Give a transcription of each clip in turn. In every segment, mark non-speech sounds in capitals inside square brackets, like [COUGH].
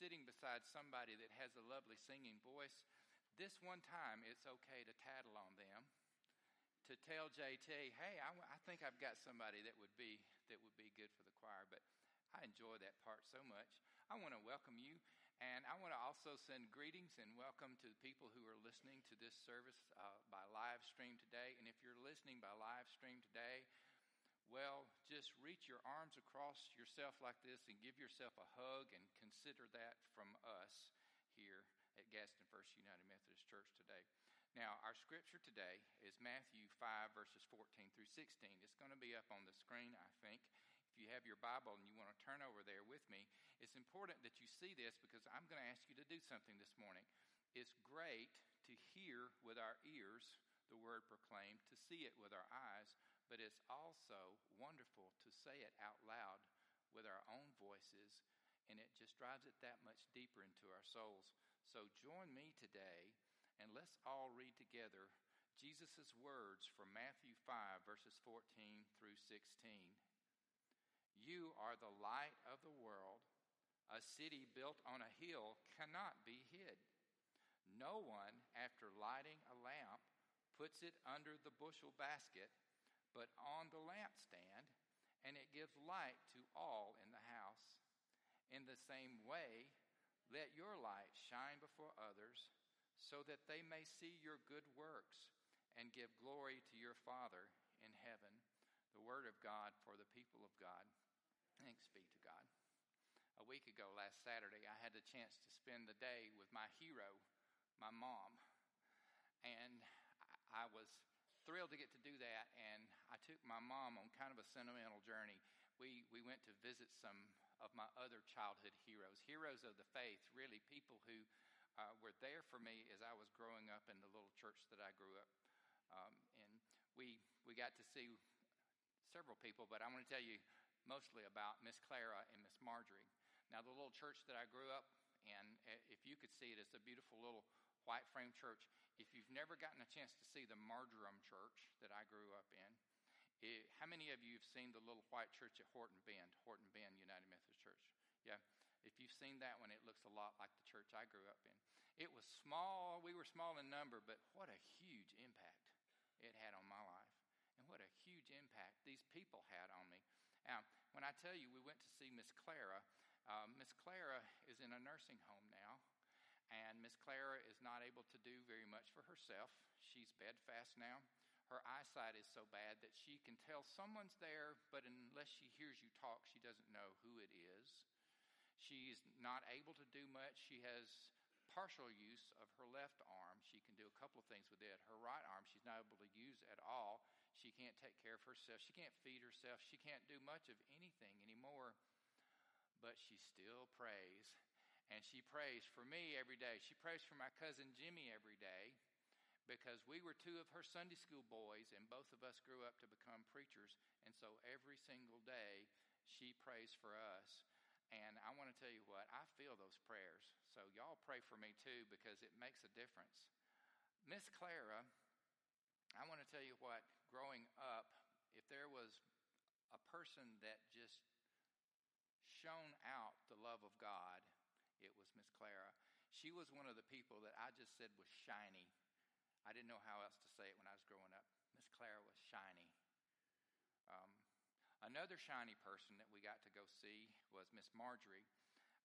sitting beside somebody that has a lovely singing voice, this one time it's okay to tattle on them, to tell JT, hey, I, I think I've got somebody that would be that would be good for the choir. But I enjoy that part so much. I want to welcome you, and I want to also send greetings and welcome to the people who are listening to this service uh, by live stream today. And if you're listening by live stream today, well, just reach your arms across yourself like this and give yourself a hug and consider that from us here at Gadsden First United Methodist Church today. Now, our scripture today is Matthew 5, verses 14 through 16. It's going to be up on the screen, I think. If you have your Bible and you want to turn over there with me, it's important that you see this because I'm going to ask you to do something this morning. It's great to hear with our ears the word proclaimed, to see it with our eyes, but it's also wonderful to say it out loud with our own voices, and it just drives it that much deeper into our souls. So join me today, and let's all read together Jesus' words from Matthew 5, verses 14 through 16. You are the light of the world. A city built on a hill cannot be hid. No one, after lighting a lamp, puts it under the bushel basket but on the lampstand, and it gives light to all in the house. In the same way, let your light shine before others, so that they may see your good works and give glory to your Father in heaven. The word of God for the people of God. Thanks be to God. A week ago, last Saturday, I had the chance to spend the day with my hero, my mom. And I was thrilled to get to do that, and I took my mom on kind of a sentimental journey. We, we went to visit some of my other childhood heroes, heroes of the faith, really people who uh, were there for me as I was growing up in the little church that I grew up um, in. We, we got to see several people, but I want to tell you mostly about Miss Clara and Miss Marjorie. Now, the little church that I grew up in, if you could see it, it's a beautiful little white frame church. If you've never gotten a chance to see the Marjoram Church that I grew up in, it, how many of you have seen the little white church at Horton Bend, Horton Bend United Methodist Church? Yeah. If you've seen that one, it looks a lot like the church I grew up in. It was small, we were small in number, but what a huge impact it had on my life. And what a huge impact these people had on me. Now, when I tell you we went to see Miss Clara, uh, Miss Clara is in a nursing home now and Miss Clara is not able to do very much for herself. She's bedfast now. Her eyesight is so bad that she can tell someone's there, but unless she hears you talk, she doesn't know who it is. She's not able to do much. She has partial use of her left arm. She can do a couple of things with it. Her right arm, she's not able to use at all. She can't take care of herself. She can't feed herself. She can't do much of anything anymore. But she still prays and she prays for me every day. She prays for my cousin Jimmy every day because we were two of her Sunday school boys, and both of us grew up to become preachers. And so every single day, she prays for us. And I want to tell you what, I feel those prayers. So y'all pray for me too because it makes a difference. Miss Clara, I want to tell you what, growing up, if there was a person that just shone out the love of God, it was Miss Clara. She was one of the people that I just said was shiny. I didn't know how else to say it when I was growing up. Miss Clara was shiny. Um, another shiny person that we got to go see was Miss Marjorie.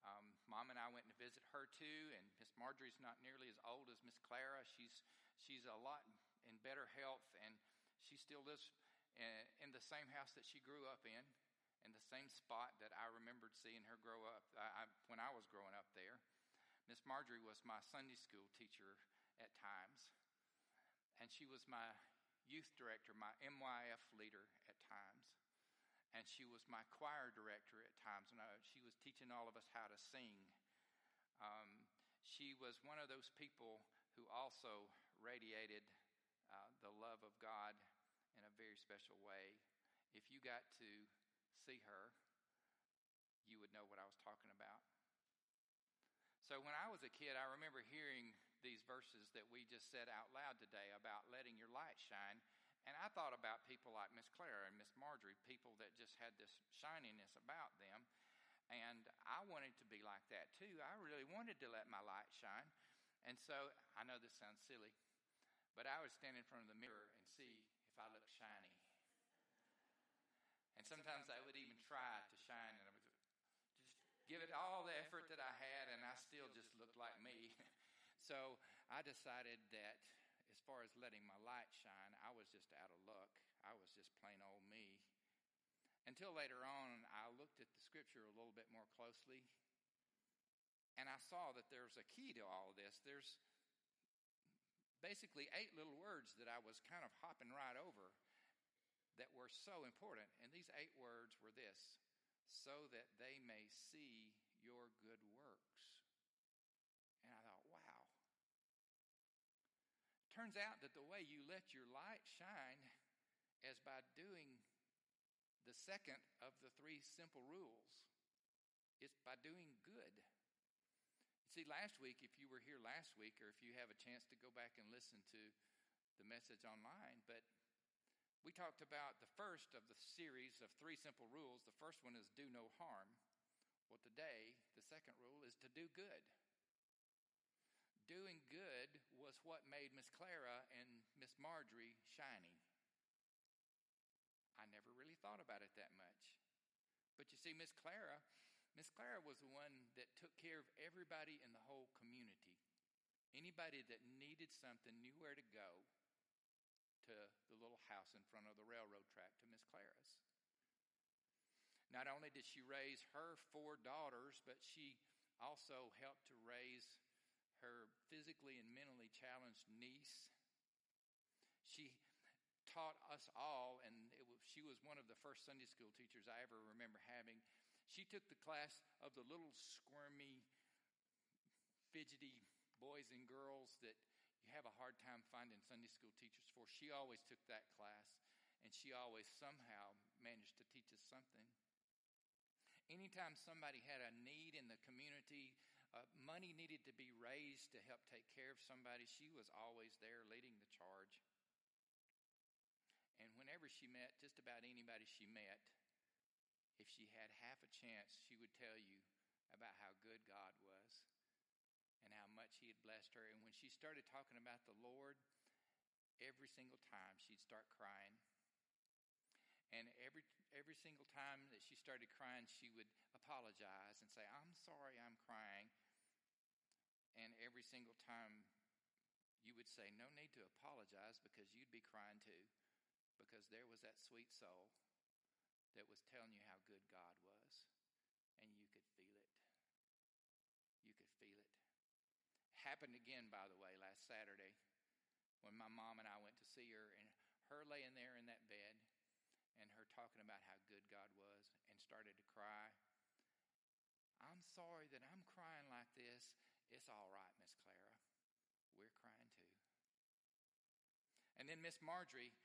Um, Mom and I went to visit her too, and Miss Marjorie's not nearly as old as Miss Clara. She's she's a lot in better health, and she still lives in, in the same house that she grew up in in the same spot that I remembered seeing her grow up I, I, when I was growing up there. Miss Marjorie was my Sunday school teacher at times, and she was my youth director, my MYF leader at times, and she was my choir director at times when I, she was teaching all of us how to sing. Um, she was one of those people who also radiated uh, the love of God in a very special way. If you got to see her, you would know what I was talking about. So, when I was a kid, I remember hearing these verses that we just said out loud today about letting your light shine. And I thought about people like Miss Clara and Miss Marjorie, people that just had this shininess about them. And I wanted to be like that too. I really wanted to let my light shine. And so I know this sounds silly, but I would stand in front of the mirror and see if I looked shiny. And sometimes I would even try to shine, and I would just give it all the effort that I had, and I still just looked like me. [LAUGHS] so I decided that as far as letting my light shine, I was just out of luck. I was just plain old me. Until later on, I looked at the scripture a little bit more closely, and I saw that there's a key to all of this. There's basically eight little words that I was kind of hopping right over that were so important. And these eight words were this so that they may see your good works. And I thought, wow. Turns out that the way you let your light shine is by doing the second of the three simple rules. It's by doing good. See, last week, if you were here last week, or if you have a chance to go back and listen to the message online, but we talked about the first of the series of three simple rules. The first one is do no harm. Well, today, the second rule is to do good. Doing good was what made Miss Clara and Miss Marjorie shiny. I never really thought about it that much. But you see, Miss Clara, Miss Clara was the one that took care of everybody in the whole community. Anybody that needed something knew where to go to the little house in front of the railroad track to Miss Clara's. Not only did she raise her four daughters, but she also helped to raise her physically and mentally challenged niece. She taught us all, and was, she was one of the first Sunday school teachers I ever remember having. She took the class of the little squirmy, fidgety boys and girls that you have a hard time finding Sunday school teachers for. She always took that class, and she always somehow managed to teach us something. Anytime somebody had a need in the community, uh, money needed to be raised to help take care of somebody, she was always there leading the charge. And whenever she met just about anybody she met, if she had half a chance, she would tell you about how good God was much He had blessed her. And when she started talking about the Lord, every single time she'd start crying. And every every single time that she started crying, she would apologize and say, "I'm sorry, I'm crying." And every single time you would say, "No need to apologize because you'd be crying too." Because there was that sweet soul that was telling you how good God was, and you could feel it. You could feel it. Happened again, by the way, last Saturday when my mom and I went to see her, and her laying there in that bed, and her talking about how good God was, and started to cry. I'm sorry that I'm crying like this. It's all right, Miss Clara. We're crying too. And then Miss Marjorie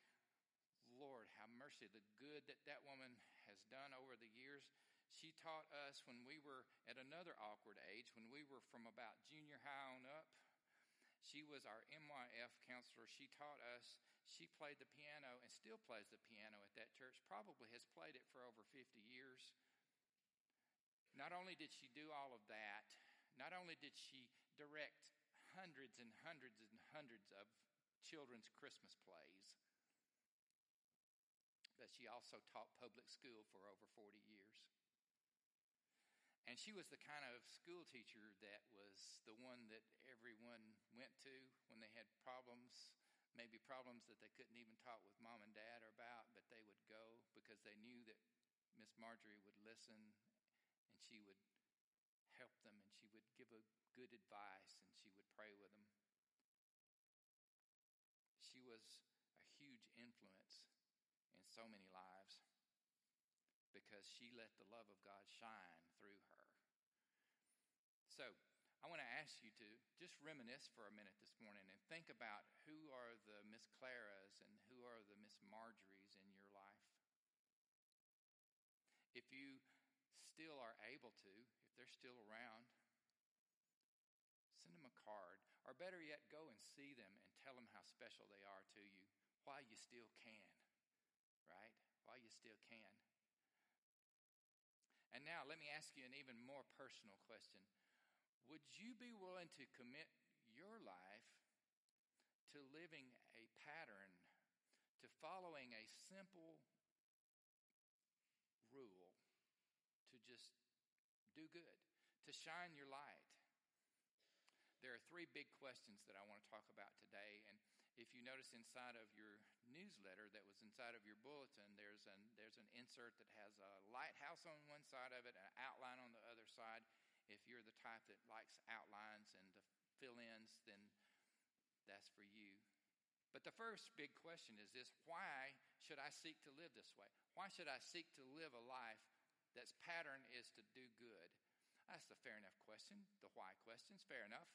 Lord, have mercy, the good that that woman has done over the years. She taught us when we were at another awkward age, when we were from about junior high on up. She was our MYF counselor. She taught us. She played the piano and still plays the piano at that church, probably has played it for over 50 years. Not only did she do all of that, not only did she direct hundreds and hundreds and hundreds of children's Christmas plays, but she also taught public school for over 40 years. And she was the kind of school teacher that was the one that everyone went to when they had problems, maybe problems that they couldn't even talk with mom and dad about, but they would go because they knew that Miss Marjorie would listen and she would help them and she would give a good advice and she would pray with them. She was a huge influence in so many lives because she let the love of God shine through her. So, I want to ask you to just reminisce for a minute this morning and think about who are the Miss Claras and who are the Miss Marjories in your life. If you still are able to, if they're still around, send them a card. Or better yet, go and see them and tell them how special they are to you while you still can right? While you still can. And now let me ask you an even more personal question. Would you be willing to commit your life to living a pattern, to following a simple rule, to just do good, to shine your light? There are three big questions that I want to talk about today. And if you notice inside of your newsletter that was inside of your bulletin, there's an, there's an insert that has a lighthouse on one side of it, and an outline on the other side. If you're the type that likes outlines and the fill ins, then that's for you. But the first big question is this why should I seek to live this way? Why should I seek to live a life that's pattern is to do good? That's a fair enough question. The why question's fair enough.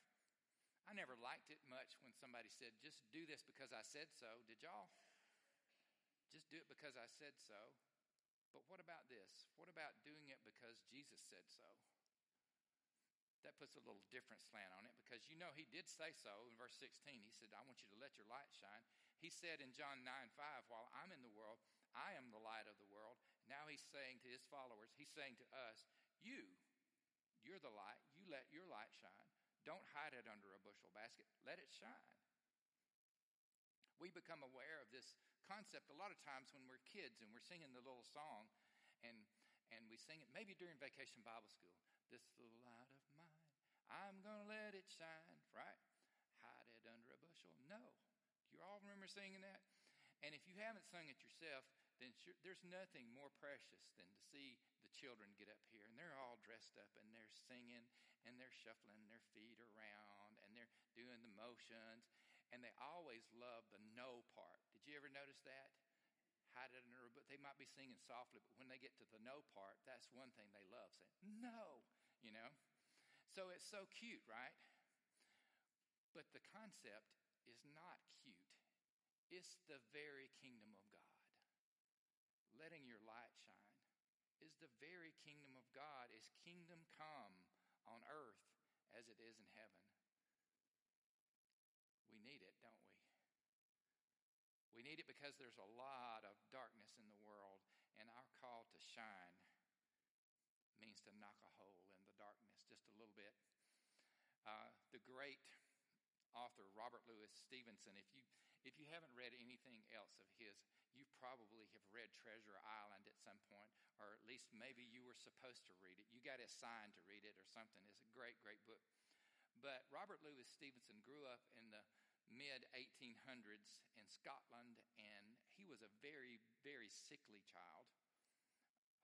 I never liked it much when somebody said, just do this because I said so. Did y'all? Just do it because I said so. But what about this? What about doing it because Jesus said so? That puts a little different slant on it because you know he did say so in verse 16. He said, I want you to let your light shine. He said in John 9 5, while I'm in the world, I am the light of the world. Now he's saying to his followers, he's saying to us, You, you're the light. You let your light shine. Don't hide it under a bushel basket. Let it shine. We become aware of this concept a lot of times when we're kids and we're singing the little song and and we sing it maybe during vacation Bible school. This little light of mine, I'm gonna let it shine, right? Hide it under a bushel. No. Do you all remember singing that? And if you haven't sung it yourself, then sure, there's nothing more precious than to see the children get up here and they're all dressed up and they're singing and they're shuffling their feet around and they're doing the motions and they always love the no part. Did you ever notice that? Hide it but they might be singing softly, but when they get to the no part, that's one thing they love saying, no, you know? So it's so cute, right? But the concept is not cute. It's the very kingdom of God. Letting your light shine is the very kingdom of God, is kingdom come on earth as it is in heaven. We need it, don't we? We need it because there's a lot of darkness in the world, and our call to shine means to knock a hole in the darkness just a little bit. Uh, the great author Robert Louis Stevenson, if you if you haven't read anything else of his, you probably have read Treasure Island at some point, or at least maybe you were supposed to read it. You got assigned to read it or something. It's a great, great book. But Robert Louis Stevenson grew up in the mid 1800s in Scotland, and he was a very, very sickly child.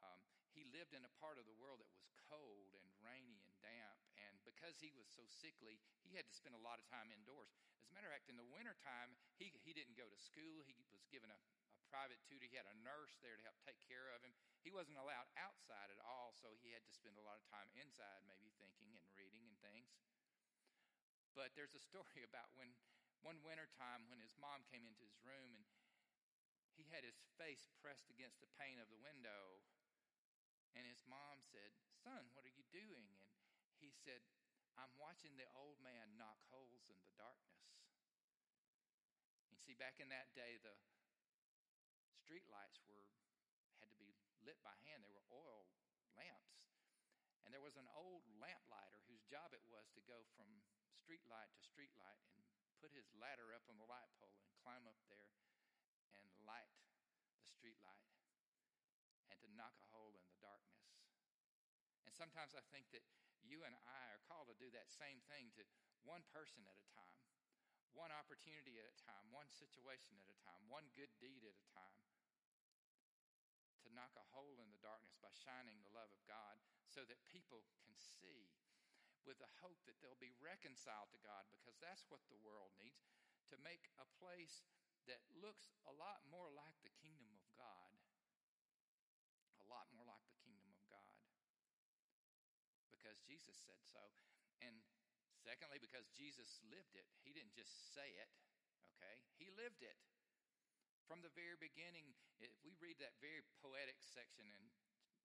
Um, he lived in a part of the world that was cold and rainy and because he was so sickly, he had to spend a lot of time indoors. As a matter of fact, in the wintertime, he, he didn't go to school. He was given a, a private tutor. He had a nurse there to help take care of him. He wasn't allowed outside at all, so he had to spend a lot of time inside, maybe thinking and reading and things. But there's a story [LAUGHS] about when one wintertime when his mom came into his room and he had his face pressed against the pane of the window and his mom said, Son, what are you doing? And he said, I'm watching the old man knock holes in the darkness. You see, back in that day, the street lights were had to be lit by hand. They were oil lamps. And there was an old lamplighter whose job it was to go from street light to street light and put his ladder up on the light pole and climb up there and light the street light and to knock a hole in the darkness. And sometimes I think that you and I are called to do that same thing to one person at a time, one opportunity at a time, one situation at a time, one good deed at a time. To knock a hole in the darkness by shining the love of God so that people can see with the hope that they'll be reconciled to God because that's what the world needs to make a place that looks a lot more like the kingdom of God lot more like the kingdom of God because Jesus said so. And secondly, because Jesus lived it. He didn't just say it, okay? He lived it. From the very beginning, if we read that very poetic section in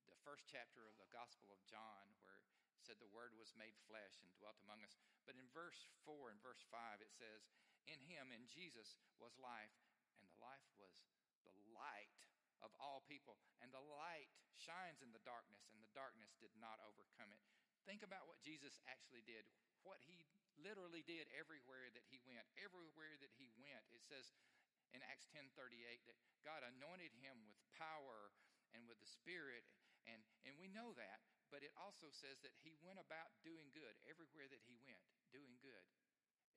the first chapter of the Gospel of John, where it said the Word was made flesh and dwelt among us. But in verse 4 and verse 5, it says, In him, in Jesus, was life, and the life was the light of all people, and the light shines in the darkness, and the darkness did not overcome it. Think about what Jesus actually did, what he literally did everywhere that he went. Everywhere that he went, it says in Acts 10:38 that God anointed him with power and with the Spirit, and, and we know that, but it also says that he went about doing good everywhere that he went, doing good.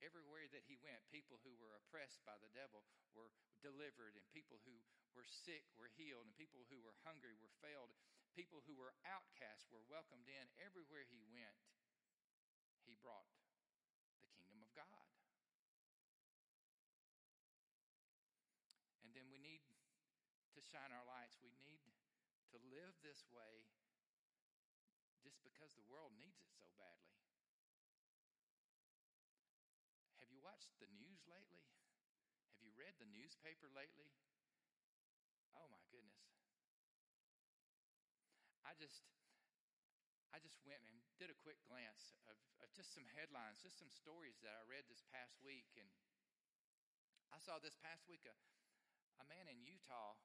Everywhere that he went, people who were oppressed by the devil were delivered, and people who were sick were healed, and people who were hungry were filled. People who were outcasts were welcomed in. Everywhere he went, he brought the kingdom of God. And then we need to shine our lights. We need to live this way just because the world needs it so badly. Have you watched the news lately? Have you read the newspaper lately? Oh my goodness. Just I just went and did a quick glance of, of just some headlines, just some stories that I read this past week. And I saw this past week a, a man in Utah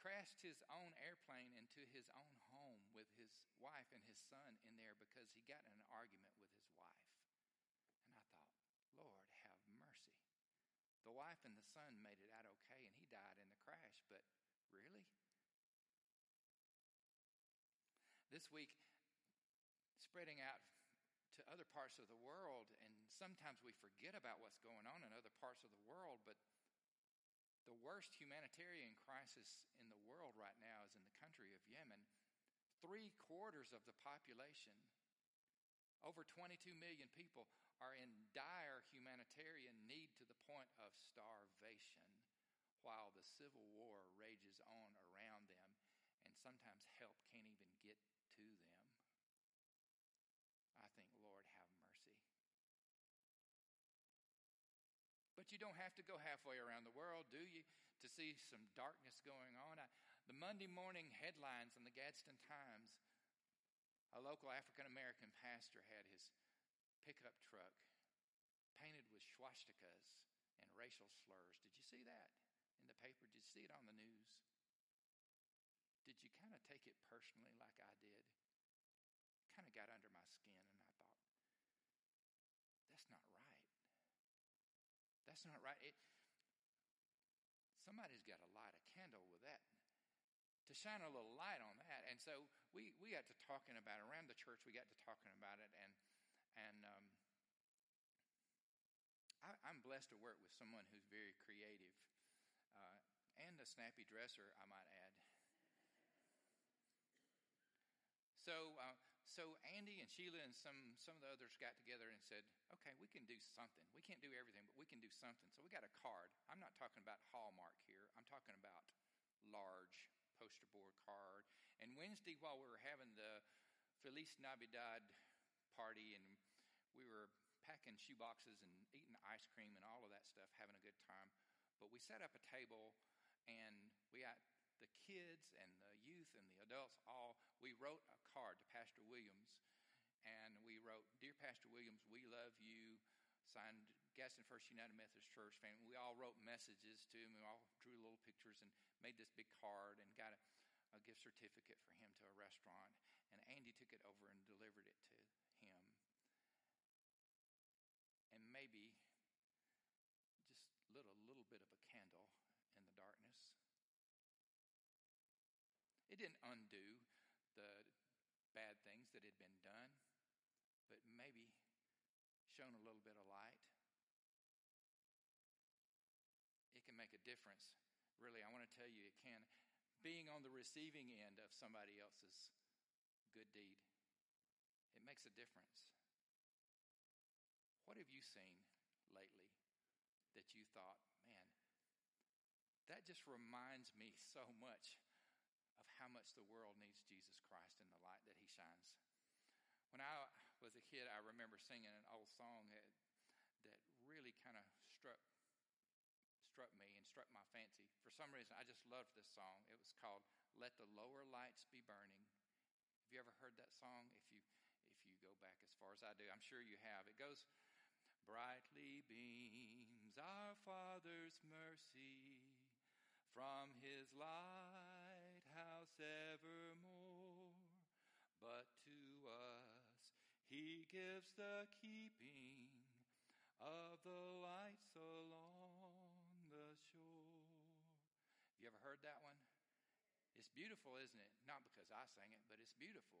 crashed his own airplane into his own home with his wife and his son in there because he got in an argument with his wife. And I thought, Lord, have mercy. The wife and the son made it out okay, and he died in the crash, but really? This week, spreading out to other parts of the world, and sometimes we forget about what's going on in other parts of the world, but the worst humanitarian crisis in the world right now is in the country of Yemen. Three quarters of the population, over 22 million people, are in dire humanitarian need to the point of starvation while the civil war rages on around them, and sometimes help can't even get to them. I think, Lord, have mercy. You don't have to go halfway around the world, do you, to see some darkness going on? I, the Monday morning headlines in the Gadsden Times a local African American pastor had his pickup truck painted with swastikas and racial slurs. Did you see that? in the paper? Did you see it on the news? Did you kind of take it personally like I did? Kind of got under my skin, and I thought, that's not right. That's not right. It, somebody's got to light a candle with that to shine a little light on that. And so we, we got to talking about it. around the church. We got to talking about it, and and um, I, I'm blessed to work with someone who's very creative uh, and a snappy dresser, I might add. So, uh, so Andy and Sheila and some some of the others got together and said, "Okay, we can do something. We can't do everything, but we can do something." So we got a card. I'm not talking about Hallmark here. I'm talking about large poster board card. And Wednesday, while we were having the Feliz Navidad party, and we were packing shoe boxes and eating ice cream and all of that stuff, having a good time. But we set up a table and we got the kids and the youth and the adults all, we wrote a card to Pastor Williams. And we wrote, Dear Pastor Williams, we love you. Signed Gadsden First United Methodist Church family. We all wrote messages to him. We all drew little pictures and made this big card and got a, a gift certificate for him to a restaurant. And Andy took it over and delivered it to him. And maybe lit a little bit of a candle in the darkness. It didn't undo the bad things that had been done, but maybe shone a little bit of light. It can make a difference. Really, I want to tell you, it can. Being on the receiving end of somebody else's good deed, it makes a difference. What have you seen lately that you thought, man, that just reminds me so much how much the world needs Jesus Christ and the light that he shines. When I was a kid, I remember singing an old song that, that really kind of struck struck me and struck my fancy. For some reason, I just loved this song. It was called "Let the Lower Lights Be Burning." Have you ever heard that song? If you if you go back as far as I do, I'm sure you have. It goes, Brightly beams our Father's mercy from his light evermore. But to us he gives the keeping of the lights along the shore. Have You ever heard that one? It's beautiful, isn't it? Not because I sang it, but it's beautiful.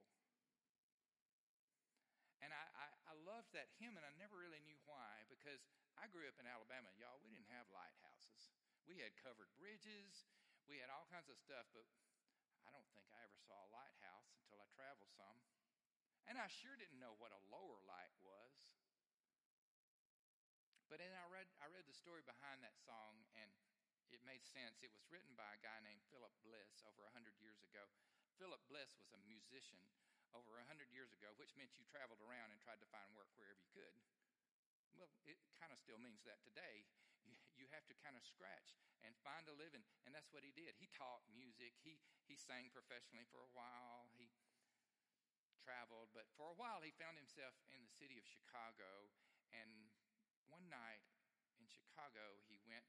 And I, I, I loved that hymn, and I never really knew why, because I grew up in Alabama, y'all. We didn't have lighthouses. We had covered bridges, we had all kinds of stuff, but I don't think I ever saw a lighthouse until I traveled some. And I sure didn't know what a lower light was. But then I read, I read the story behind that song, and it made sense. It was written by a guy named Philip Bliss over 100 years ago. Philip Bliss was a musician over 100 years ago, which meant you traveled around and tried to find work wherever you could. Well, it kind of still means that today. You, have to kind of scratch and find a living, and that's what he did. He taught music, he, he sang professionally for a while, he traveled, but for a while he found himself in the city of Chicago. And one night in Chicago, he went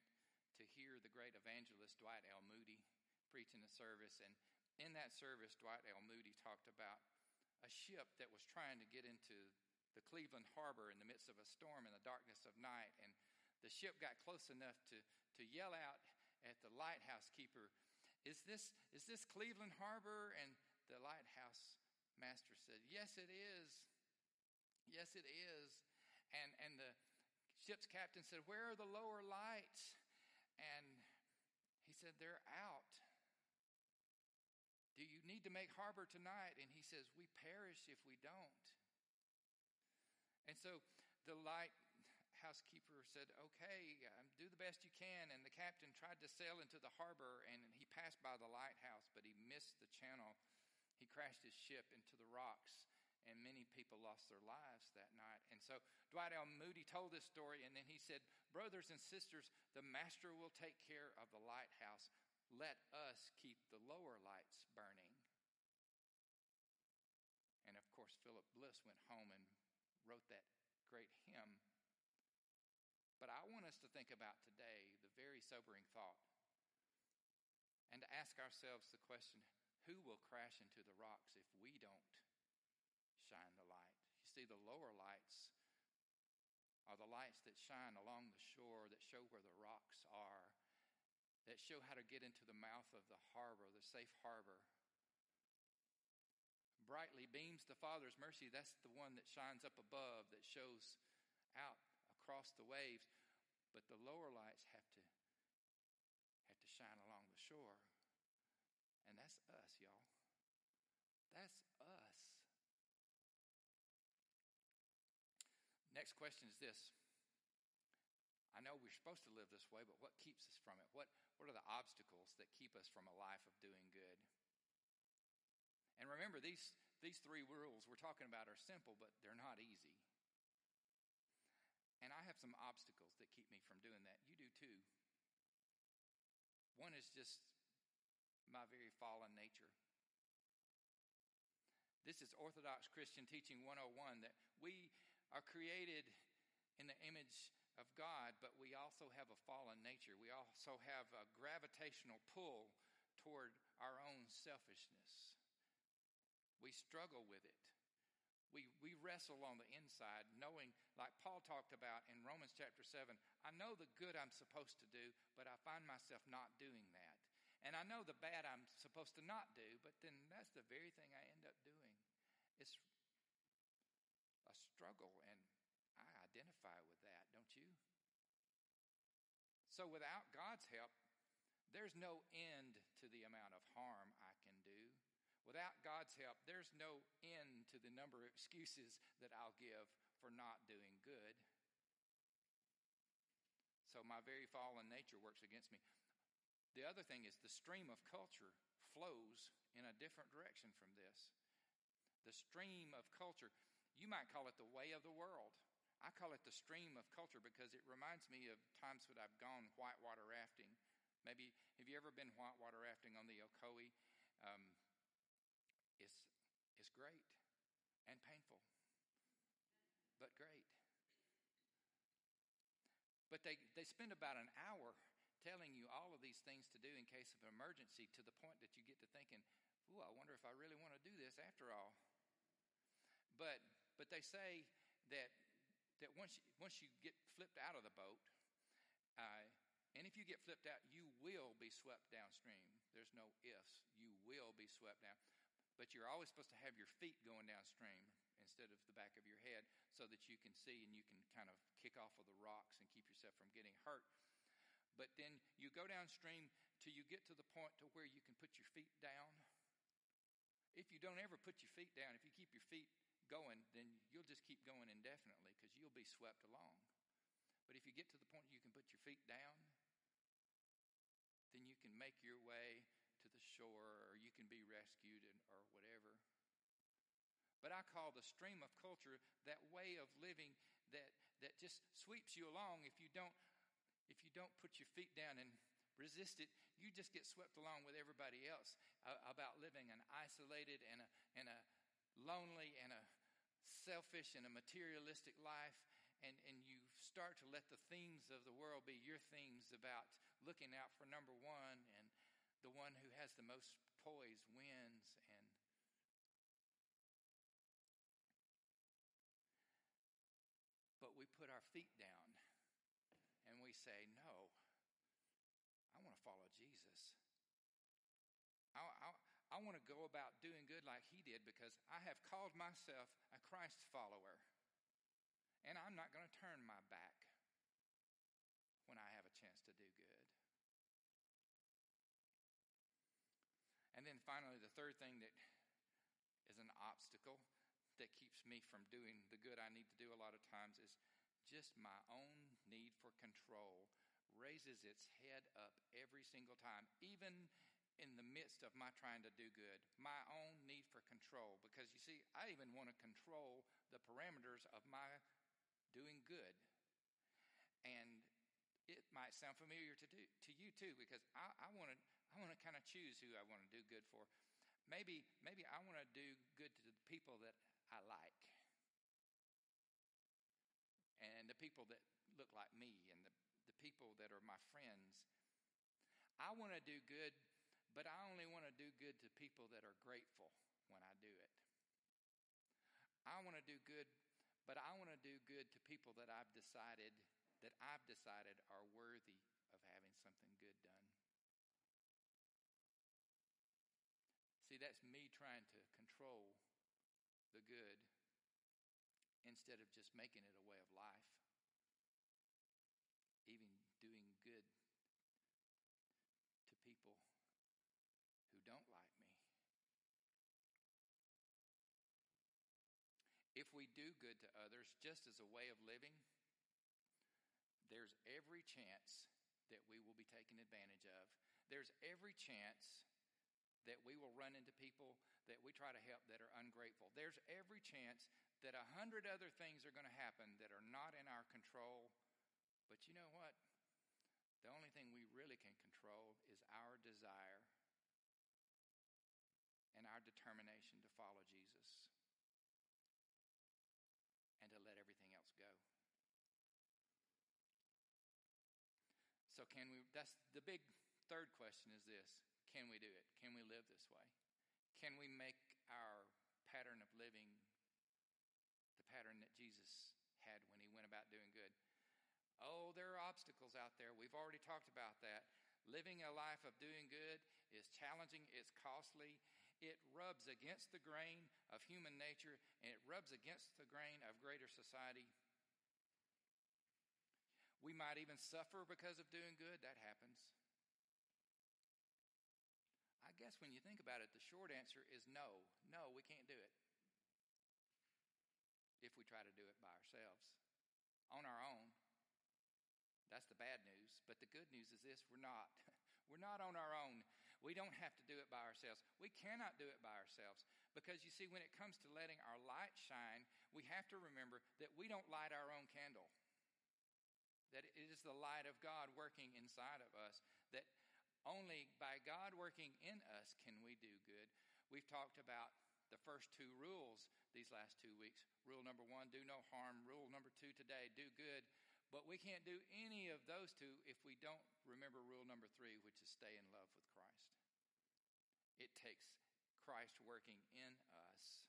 to hear the great evangelist Dwight L. Moody preaching a service. And in that service, Dwight L. Moody talked about a ship that was trying to get into the Cleveland harbor in the midst of a storm in the darkness of night. And the ship got close enough to, to yell out at the lighthouse keeper, Is this, is this Cleveland harbor? And the lighthouse master said, Yes, it is. Yes, it is. And, and the ship's captain said, Where are the lower lights? And he said, They're out. Do you need to make harbor tonight? And he says, We perish if we don't. And so the lighthouse keeper said, Okay, um, do the best you can. And the captain tried to sail into the harbor and he passed by the lighthouse, but he missed the channel. He crashed his ship into the rocks and many people lost their lives that night. And so Dwight L. Moody told this story, and then he said, Brothers and sisters, the master will take care of the lighthouse. Let us keep the lower lights burning. And of course, Philip Bliss went home and wrote that great hymn. But I want us to think about today the very sobering thought and to ask ourselves the question who will crash into the rocks if we don't shine the light. You see, the lower lights are the lights that shine along the shore, that show where the rocks are, that show how to get into the mouth of the harbor, the safe harbor. Brightly beams the Father's mercy. That's the one that shines up above, that shows out across the waves. But the lower lights have to have to shine along the shore. And that's us, y'all. That's us. Next question is this. I know we're supposed to live this way, but what keeps us from it? What, what are the obstacles that keep us from a life of doing good? And remember, these, these three rules we're talking about are simple, but they're not easy. And I have some obstacles that keep me from doing that. You do too. One is just my very fallen nature. This is Orthodox Christian Teaching 101 that we are created in the image of God, but we also have a fallen nature. We also have a gravitational pull toward our own selfishness. We struggle with it. We, we wrestle on the inside, knowing, like Paul talked about in Romans chapter 7, I know the good I'm supposed to do, but I find myself not doing that. And I know the bad I'm supposed to not do, but then that's the very thing I end up doing. It's a struggle, and I identify with that, don't you? So, without God's help, there's no end to the amount of harm. Without God's help, there's no end to the number of excuses that I'll give for not doing good. So, my very fallen nature works against me. The other thing is the stream of culture flows in a different direction from this. The stream of culture you might call it the way of the world. I call it the stream of culture because it reminds me of times when I've gone whitewater rafting. Maybe, have you ever been whitewater rafting on the Ocoee? Um, it's, it's great and painful, but great. But they, they spend about an hour telling you all of these things to do in case of an emergency to the point that you get to thinking, ooh, I wonder if I really want to do this after all. But but they say that that once you, once you get flipped out of the boat, uh, and if you get flipped out, you will be swept downstream. There's no ifs. You will be swept down. But you're always supposed to have your feet going downstream instead of the back of your head so that you can see and you can kind of kick off of the rocks and keep yourself from getting hurt. But then you go downstream till you get to the point to where you can put your feet down. If you don't ever put your feet down, if you keep your feet going, then you'll just keep going indefinitely because you'll be swept along. But if you get to the point you can put your feet down, then you can make your way to the shore or you can be rescued and. But I call the stream of culture that way of living that, that just sweeps you along if you don't if you don't put your feet down and resist it, you just get swept along with everybody else uh, about living an isolated and a, and a lonely and a selfish and a materialistic life. And, and you start to let the themes of the world be your themes about looking out for number one and the one who has the most poise wins and but we put our feet down and we say no i want to follow jesus I, I, I want to go about doing good like he did because I have called myself a Christ follower. And I'm not going to turn my back when I have a chance to do good. And then finally, the third thing that is an obstacle that keeps me from doing the good I need to do a lot of times is just my own need for control raises its head up every single time, even in the midst of my trying to do good, my own need for control. Because you see, I even want to control the parameters of my doing good. And it might sound familiar to do to you too, because I, want to I want to kind of choose who I want to do good for. Maybe, maybe I want to do good to the people that I like. The people that look like me and the, the people that are my friends. I want to do good, but I only want to do good to people that are grateful when I do it. I want to do good, but I want to do good to people that I've decided that I've decided are worthy of having something good done. See, that's me trying to control the good instead of just making it a way of life. Even doing good to people who don't like me. If we do good to others just as a way of living, there's every chance that we will be taken advantage of. There's every chance that we will run into people that we try to help that are ungrateful. There's every chance that a hundred other things are going to happen that are not in our control. But you know what? The only thing we really can control is our desire and our determination to follow Jesus and to let everything else go. So, can we? That's the big third question is this can we do it? Can we live this way? Can we make our pattern of living the pattern that Jesus had when he went about doing good? Oh, there are obstacles out there. We've already talked about that. Living a life of doing good is challenging, it's costly, it rubs against the grain of human nature, and it rubs against the grain of greater society. We might even suffer because of doing good. That happens. I guess when you think about it, the short answer is no. No, we can't do it. If we try to do it by ourselves, on our own. That's the bad news. But the good news is this we're not. [LAUGHS] We're not on our own. We don't have to do it by ourselves. We cannot do it by ourselves. Because you see, when it comes to letting our light shine, we have to remember that we don't light our own candle. That it is the light of God working inside of us. That only by God working in us can we do good. We've talked about the first two rules these last two weeks. Rule number one, do no harm. Rule number two today, do good. But we can't do any of those two if we don't remember rule number three, which is stay in love with Christ. It takes Christ working in us.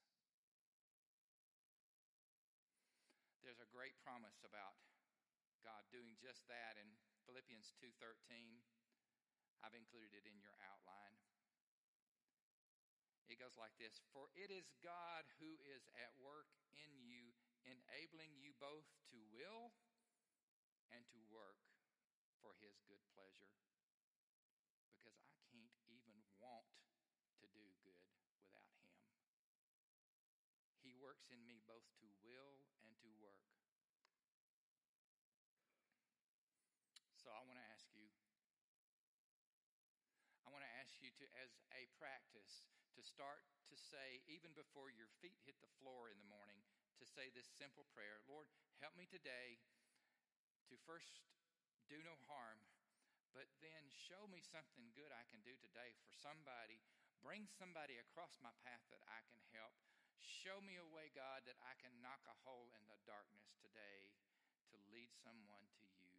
There's a great promise about God doing just that in Philippians 2:13. I've included it in your outline. It goes like this For it is God who is at work in you, enabling you both to will and to work for his good pleasure. Because I can't even want to do good without him. He works in me both to will and to work. So I want to ask you I want to ask you to, as a practice, to start to say, even before your feet hit the floor in the morning, to say this simple prayer Lord, help me today to first do no harm, but then show me something good I can do today for somebody. Bring somebody across my path that I can help. Show me a way, God, that I can knock a hole in the darkness today to lead someone to you.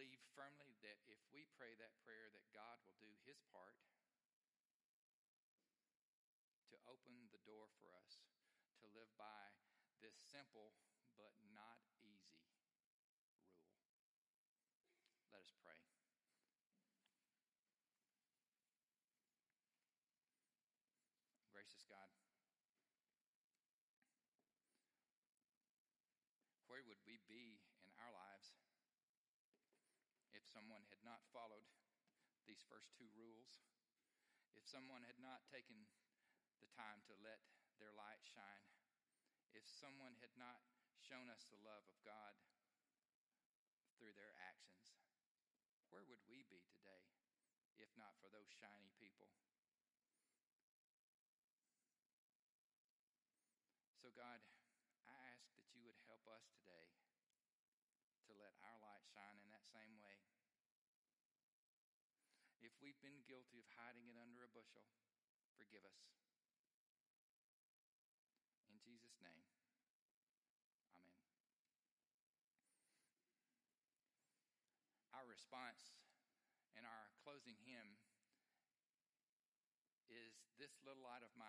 believe firmly that if we pray that prayer, that God will do his part to open the door for us to live by this simple but not easy rule. Let us pray. Gracious God, where would we be in our lives if someone had not followed these first two rules, if someone had not taken the time to let their light shine, if someone had not shown us the love of God through their actions, where would we be today if not for those shiny people? So, God, I ask that you would help us today to let our light shine in that same way. If we've been guilty of hiding it under a bushel, forgive us. Name, Amen. Our response and our closing hymn is This little light of mine.